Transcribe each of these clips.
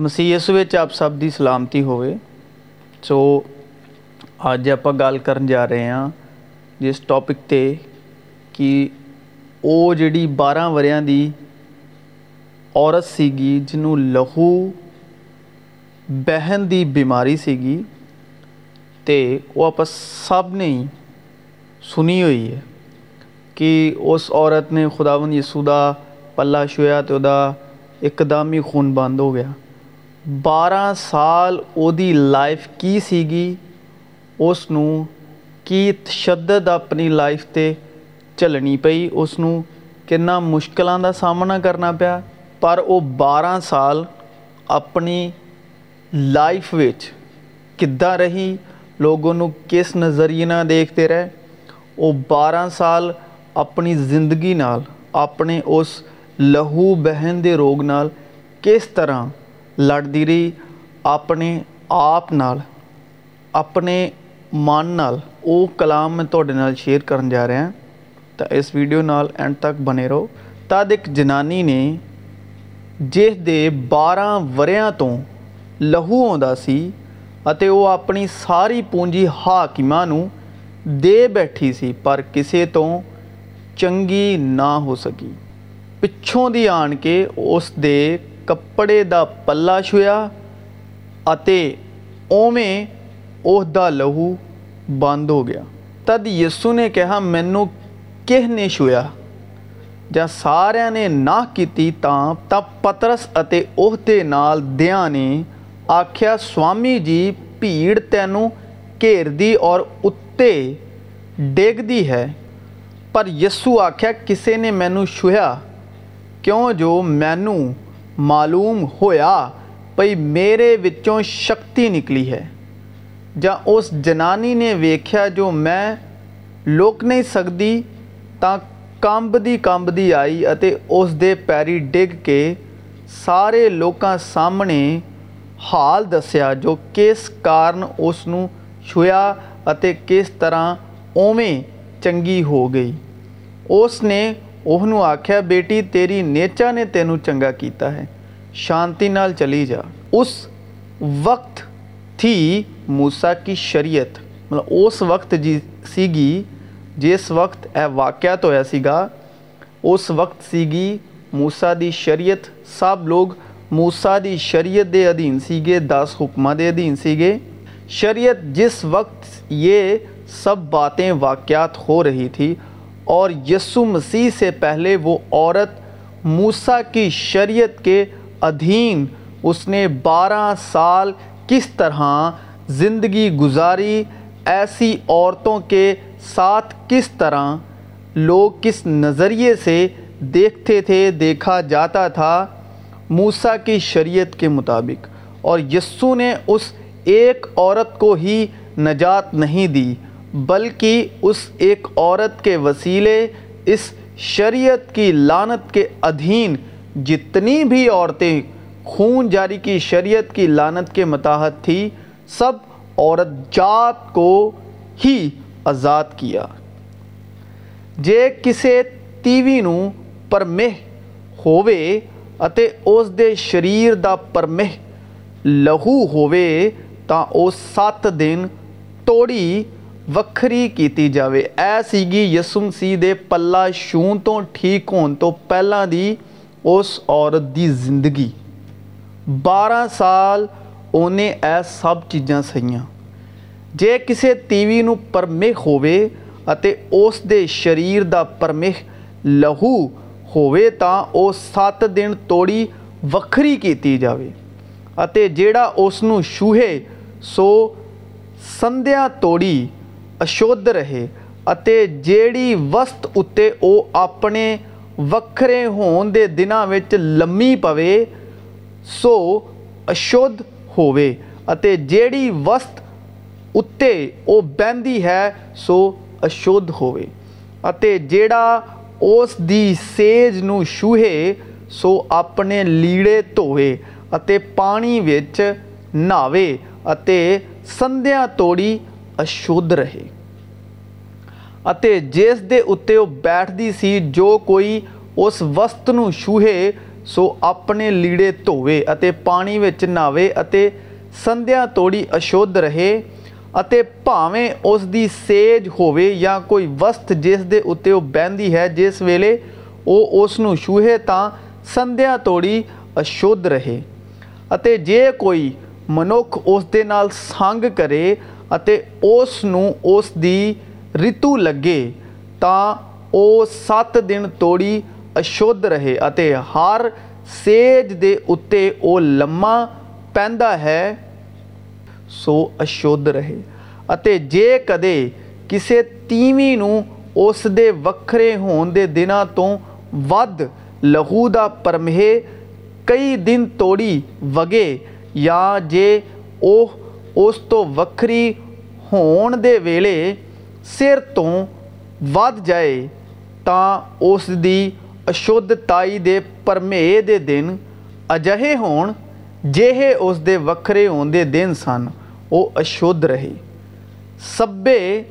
مسیحت آپ سب کی سلامتی ہوج آپ گل کر جا رہے ہاں جس ٹاپک کہ وہ جی بارہ وریات سی جنوں لہو بہن کی بیماری سی تو آپ سب نے سنی ہوئی ہے کہ اس عورت نے خدا ون یسو کا پلہ چھویا تو وہ ہی خون بند ہو گیا بارہ سال وہ لائف کی سیگی اس تشدد اپنی لائف پہ چلنی پی اس مشکل کا سامنا کرنا پیا پر وہ بارہ سال اپنی لائف وی لوگوں کس نظریے نہ دیکھتے رہے وہ بارہ سال اپنی زندگی نال اپنے اس لہو بہن کے روگ نال کس طرح لڑی رہی اپنے آپ اپنے من نہ وہ کلام میں تھوڑے نال شیئر کرنے جا رہا تو اس ویڈیو نال اینڈ تک بنے رہو تب ایک جنانی نے جس کے بارہ وریا تو لہو آ ساری پونجی ہاکم دے بٹھی سی پر کسی تو چنگی نہ ہو سکی پچھوں کی آن کے اس کے کپڑے کا پلہ چھویا او میں اس کا لہو بند ہو گیا تب یسو نے کہا مینو کس نے چوہا جاریا نے نہ کیتی تب پترس اور اس کے نال دیا نے آخیا سوامی جی بھیڑ تینوں گھیر اور ڈگتی ہے پر یسو آخیا کسی نے مینو چوہا کیوں جو مینوں معلوم ہوا بھائی میرے شکتی نکلی ہے۔ جس جنانی نے ویخیا جو میں لوک نہیں سکتی تبدی کمبنی آئی اور اسے پیر ڈگ کے سارے لوک سامنے ہال دسیا جو کس کارن اسویا کس طرح او میں چنگی ہو گئی۔ اس نے ਉਹਨੂੰ ਆਖਿਆ، ਬੇਟੀ، ਤੇਰੀ ਨੇਚਾ ਨੇ ਤੈਨੂੰ ਚੰਗਾ ਕੀਤਾ ਹੈ। ਸ਼ਾਂਤੀ ਨਾਲ ਚਲੀ ਜਾ। ਉਸ ਵਕਤ تھی موسیٰ کی شریعت مطلب اس وقت جی سیگی جس وقت اے واقعات ہویا سیگا اس وقت سیگی موسیٰ دی شریعت سب لوگ موسیٰ دی شریعت دے ادھین سیگے دس حکمہ دے ادھین سیگے شریعت جس وقت یہ سب باتیں واقعات ہو رہی تھی اور یسو مسیح سے پہلے وہ عورت موسیٰ کی شریعت کے ادھین اس نے بارہ سال کس طرح زندگی گزاری، ایسی عورتوں کے ساتھ کس طرح لوگ کس نظریے سے دیکھتے تھے، دیکھا جاتا تھا موسیٰ کی شریعت کے مطابق اور یسو نے اس ایک عورت کو ہی نجات نہیں دی۔ بلکہ اس ایک عورت کے وسیلے، اس شریعت کی لانت کے ادھین جتنی بھی عورتیں خون جاری کی شریعت کی لانت کے متاحت تھی، سب عورت جات کو ہی آزاد کیا۔ ਜੇ ਕਿਸੇ تیوی نو پرمہ ਹੋਵੇ ਅਤੇ ਉਸ شریر ਸਰੀਰ ਦਾ لہو ਲਹੂ ਹੋਵੇ ਤਾਂ ਉਹ 7 ਦਿਨ ਤੋੜੀ وکری کی جائے یہ یسم سی دے پلا چھو تو ٹھیک ہونے تو پہلے دی اس عورت کی زندگی بارہ سال انہیں یہ سب چیزاں سہیں جی کسی تیوی نم ہو سریر کا پرمخ لہو ہوئے تو سات دن توڑی وکری کی جائے جاس چوہے سو سندھیا توڑی اشدھ رہے جہی وسط اتنے وہ اپنے وکرے ہون کے دنوں لمی پوے سو اش ہو جڑی وسط اتنے وہ بہتی ہے سو اشھ ہوئے جاسک سیز نوہے سو اپنے لیڑے دوے پانی ناوے سندیا توڑی اشدھ رہے جس کے اتنے وہ بھٹتی سی جو کوئی اس وسط نوہے سو اپنے لیڑے دوے پانی توڑی اشدھ رہے پاویں اس کی سیج ہوئے یا کوئی وسط جس کے اُتے وہ بہن ہے جس ویل وہ اسے تو سدھیا توڑی اشدھ رہے جی کوئی منک اسگ کرے اس کی رتو لگے تت دن توڑی اشدھ رہے ہر سیج دے وہ لما پہ ہے سو اش رہے جے کدے کسی تیوی نسے وکرے ہون کے دنوں تو ود لہو کا پرمہ کئی دن توڑی وگے یا ج اس وکری ہون کے ویلے سر تو ود جائے تو اس کی اشدھتا پرمےہ کے دن اجھے ہون جی اس کے وکرے ہون سن وہ اشدھ رہے سبھی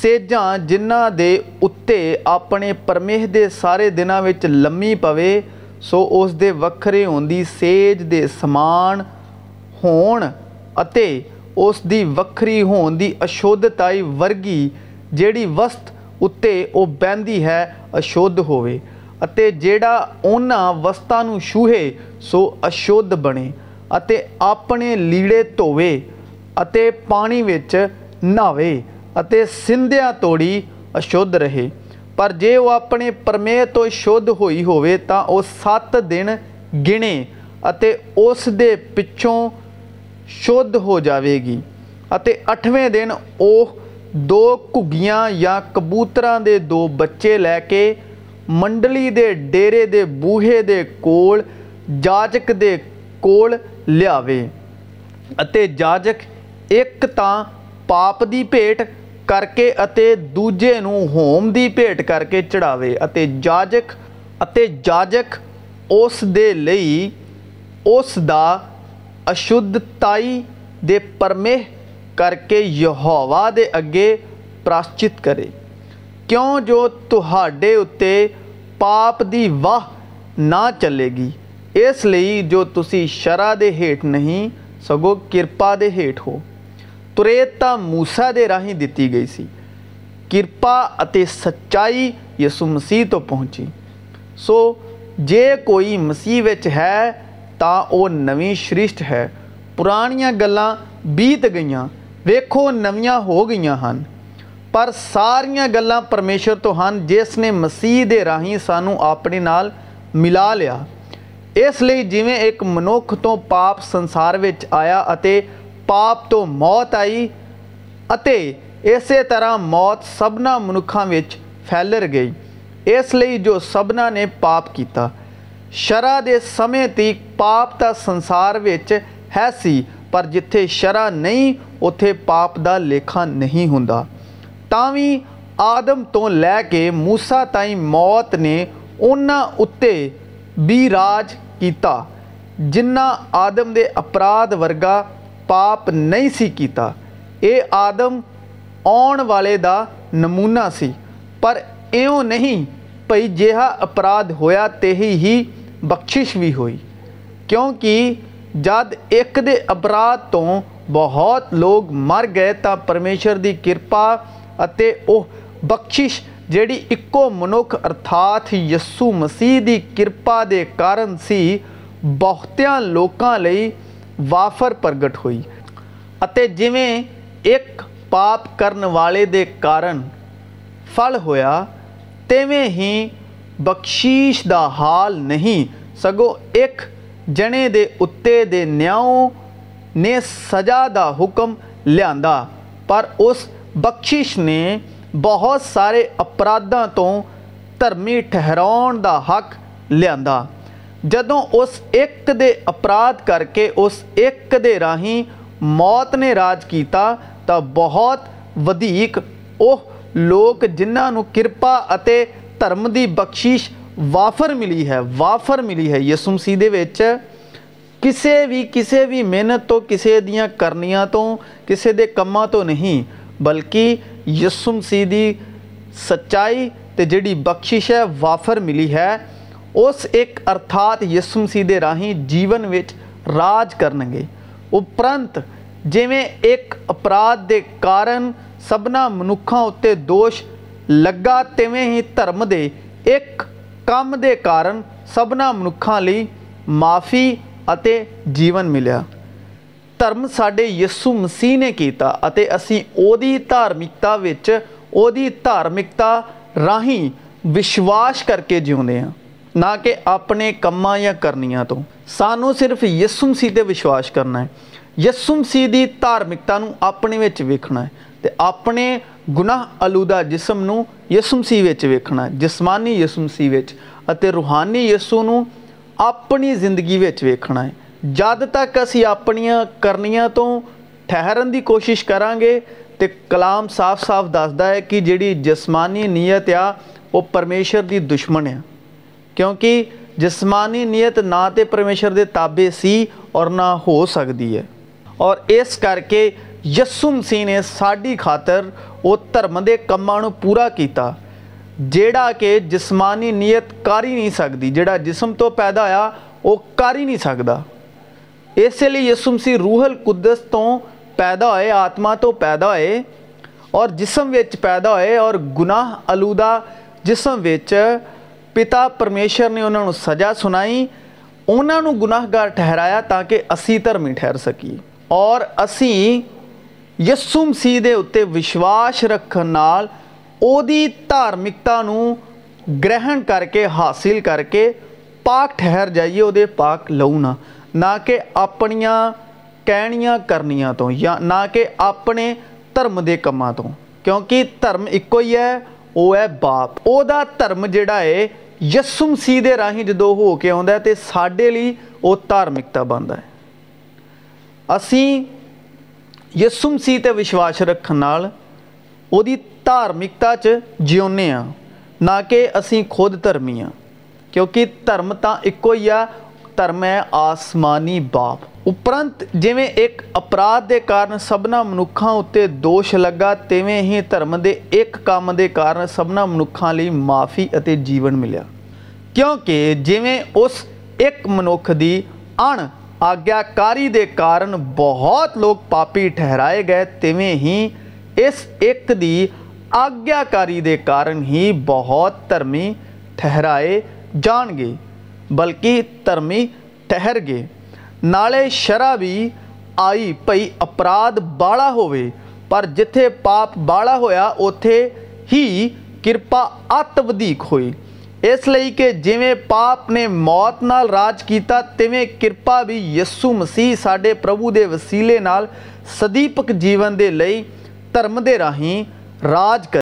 سیجاں جہاں کے اتنے اپنے پرمے کے سارے دنوں لمی پے سو اسے وکرے ہوج کے سمان ہو اس کی وکری ہون کی اشوتا جڑی وسط ات بہتی ہے اشو ہوئے جا وسطے سو اشو بنے اپنے لیڑے دوے پانی ناوے سندھیا توڑی اشدھ رہے پر جی وہ اپنے پرمے تو شدھ ہوئی ہو سات دن گنے اس پچھوں شدھ ہو جائے گی اٹھویں دن وہ دو گیا یا کبوتر کے دو بچے لے کے منڈلی کے ڈیرے بوہے کے کول جاجک کے کول لیا جاجک ایک تو پاپ کی بھٹ کر کے دوجے نم کی بھٹ کر کے چڑھا جاجک جاجک اس کے لی اشدھتا پرمہ کر کے یہوا دے اگے پراشچ کرے کیوں جو تے اتر پاپ کی واہ نہ چلے گی اس لی جو تھی شرح کے ہیٹ نہیں سگو کرپا دےٹ ہو توریتتا موسا دے دی گئی سی کرپا اتنی سچائی یسو مسیح تو پہنچی سو جی کوئی مسیح ہے نویں سیشٹ ہے پرانیاں گلان بیت گئی ویکو نوئیں ہو گئی ہیں پر سارا گلان پرمیشور تو ہیں جس نے مسیح سانوں اپنے ملا لیا اس لیے جنوک تو پاپسار آیا پاپ تو موت آئی اور اسی طرح موت سبنا منکھا فیلر گئی اس لیے جو سبنا نے پاپ کیا شرحسے سمے تک پاپ تو سنسارے ہے سی پر جتنے شرح نہیں اتنے پاپ کا لے نہیں ہوں گا آدم تو لے کے موسا تائی موت نے انہوں بھی راج کیا جنا آدم کے اپرادھ ورگا پاپ نہیں سی یہ آدم آن والے کا نمونا سی پروں نہیں بھائی جہا اپرا دھ ہوا تھی ہی بخش بھی ہوئی۔ کیوںکہ جب ایک دے اپرا بہت لوگ مر گئے تو پرمیشور کیرپا بخش جہی ایک منک ارتھات یسو مسیح کی کرپا کے کارن سی بہتر لوک وافر پرگٹ ہوئی۔ جک پاپ کرن والے دارن فل ہوا تمہیں ہی بخش کا حال نہیں سگو ایک جنے کے اتنے نیاؤ نے سزا کا حکم لیا پر اس بخش نے بہت سارے اپرادھوں تو دھرمی ٹھہراؤ کا حق لیا جب اس ایک دے اپردھ کر کے اس ایک دے موت نے راج کیا تو بہت ودھی وہ لوگ جنہوں نے کرپا کے دھرم بخش وافر ملی ہے وافر ملی ہے یسم سی دسے بھی کسی بھی محنت تو کسی دیا کرنیا تو کسی کے کام تو نہیں بلکہ یسم سی سچائی تو جی بخش ہے وافر ملی ہے اس ایک ارتھات یسم سی کے راہی جیون کرپرنت جک اپرادھ کے کارن سبنا منکوں اتنے دوش لگا تمے ہی دھرم کے ایک کام کے کارن سبنا منکوں لی معافی جیون ملیا دھرم سڈے یسوم سی نے کیاارمکتا دارمکتا راہی وشواس کر کے جیونے ہاں نہ کہ اپنے کام یا کرنیا تو سانوں صرف یسوم سی پہ وشواس کرنا ہے یسومسی دارمکتا ویخنا ہے تے اپنے گناہ علودہ جسم یسمسی ویکھنا جسمانی یسمسی روحانی یسو نو اپنی زندگی ویکھنا ہے جب تک اسی اپنیاں کرنیاں تو ٹھہرن دی کوشش کریں گے تو کلام صاف صاف دستا ہے کہ جہی جسمانی نیت آ وہ پرمیشر دی دشمن ہے کیونکہ جسمانی نیت نہ تے پرمیشر دے تابع سی اور نہ ہو سکتی ہے اور اس کر کے یسوم سی نے ساڑی خاطر وہ دھرم کے کاموں پورا کیا جا کہ جسمانی نیت کر ہی نہیں سکتی جہاں جسم تو پیدا ہوا وہ کر ہی نہیں سکتا اس لیے یسم سی روحل قدرت پیدا ہوئے آتما تو پیدا ہوئے اور جسم پیدا ہوئے اور گناہ الوہ جسم پتا پرمیشور نے انہوں سزا سنائی انہوں نے گناہ گار ٹھہرایا تاکہ اِسی دھرمی ٹھہر سکے اور ا یسوم سی کے اتنے وشواس رکھکتا گرہن کر کے حاصل کر کے پاک ٹہر جائیے وہ لوگ نہ کہ اپنیا کہنیا کر اپنے دھرم کے کام تو کیونکہ دھرم ایکو ہی ہے وہ ہے باپ وہ دھرم جڑا ہے یسم سی کے راہ جدو ہو کے آڈے لیمکتا بنتا ہے اُسی یسمسی وشواس رکھنا وہارمکتا جیون کہ اُسی خود درمی ہوں کیونکہ دھرم تو ایک ہی آرم ہے آسمانی باپ اپرنت جے ایک اپرادھ کے کارن سبنا منکھوں اتنے دوش لگا ترم دے ایک کام کے کارن سبنا منکھا لی معافی جیون ملیا کیوںکہ جس ایک منک کی اڑ آگیاکاری بہت لوگ پاپی ٹھہرائے گئے تھی اس ایک کی آگیاکاری کے کارن ہی بہت دھرمی ٹھہرائے جان گے، بلکہ دھرمی ٹہر گئے نال شرح بھی آئی پی اپردھ بالا ہوئے پر جتے پاپ بالا ہوا اتے ہی کرپا ات ودیق ہوئی۔ اس لی کہ جی پاپ نے موت ناج کیا تمے کرپا بھی یسو مسیح سڈے پربھو کے وسیلے سدیپک جیون کے لیے دھرم کے راہی راج کر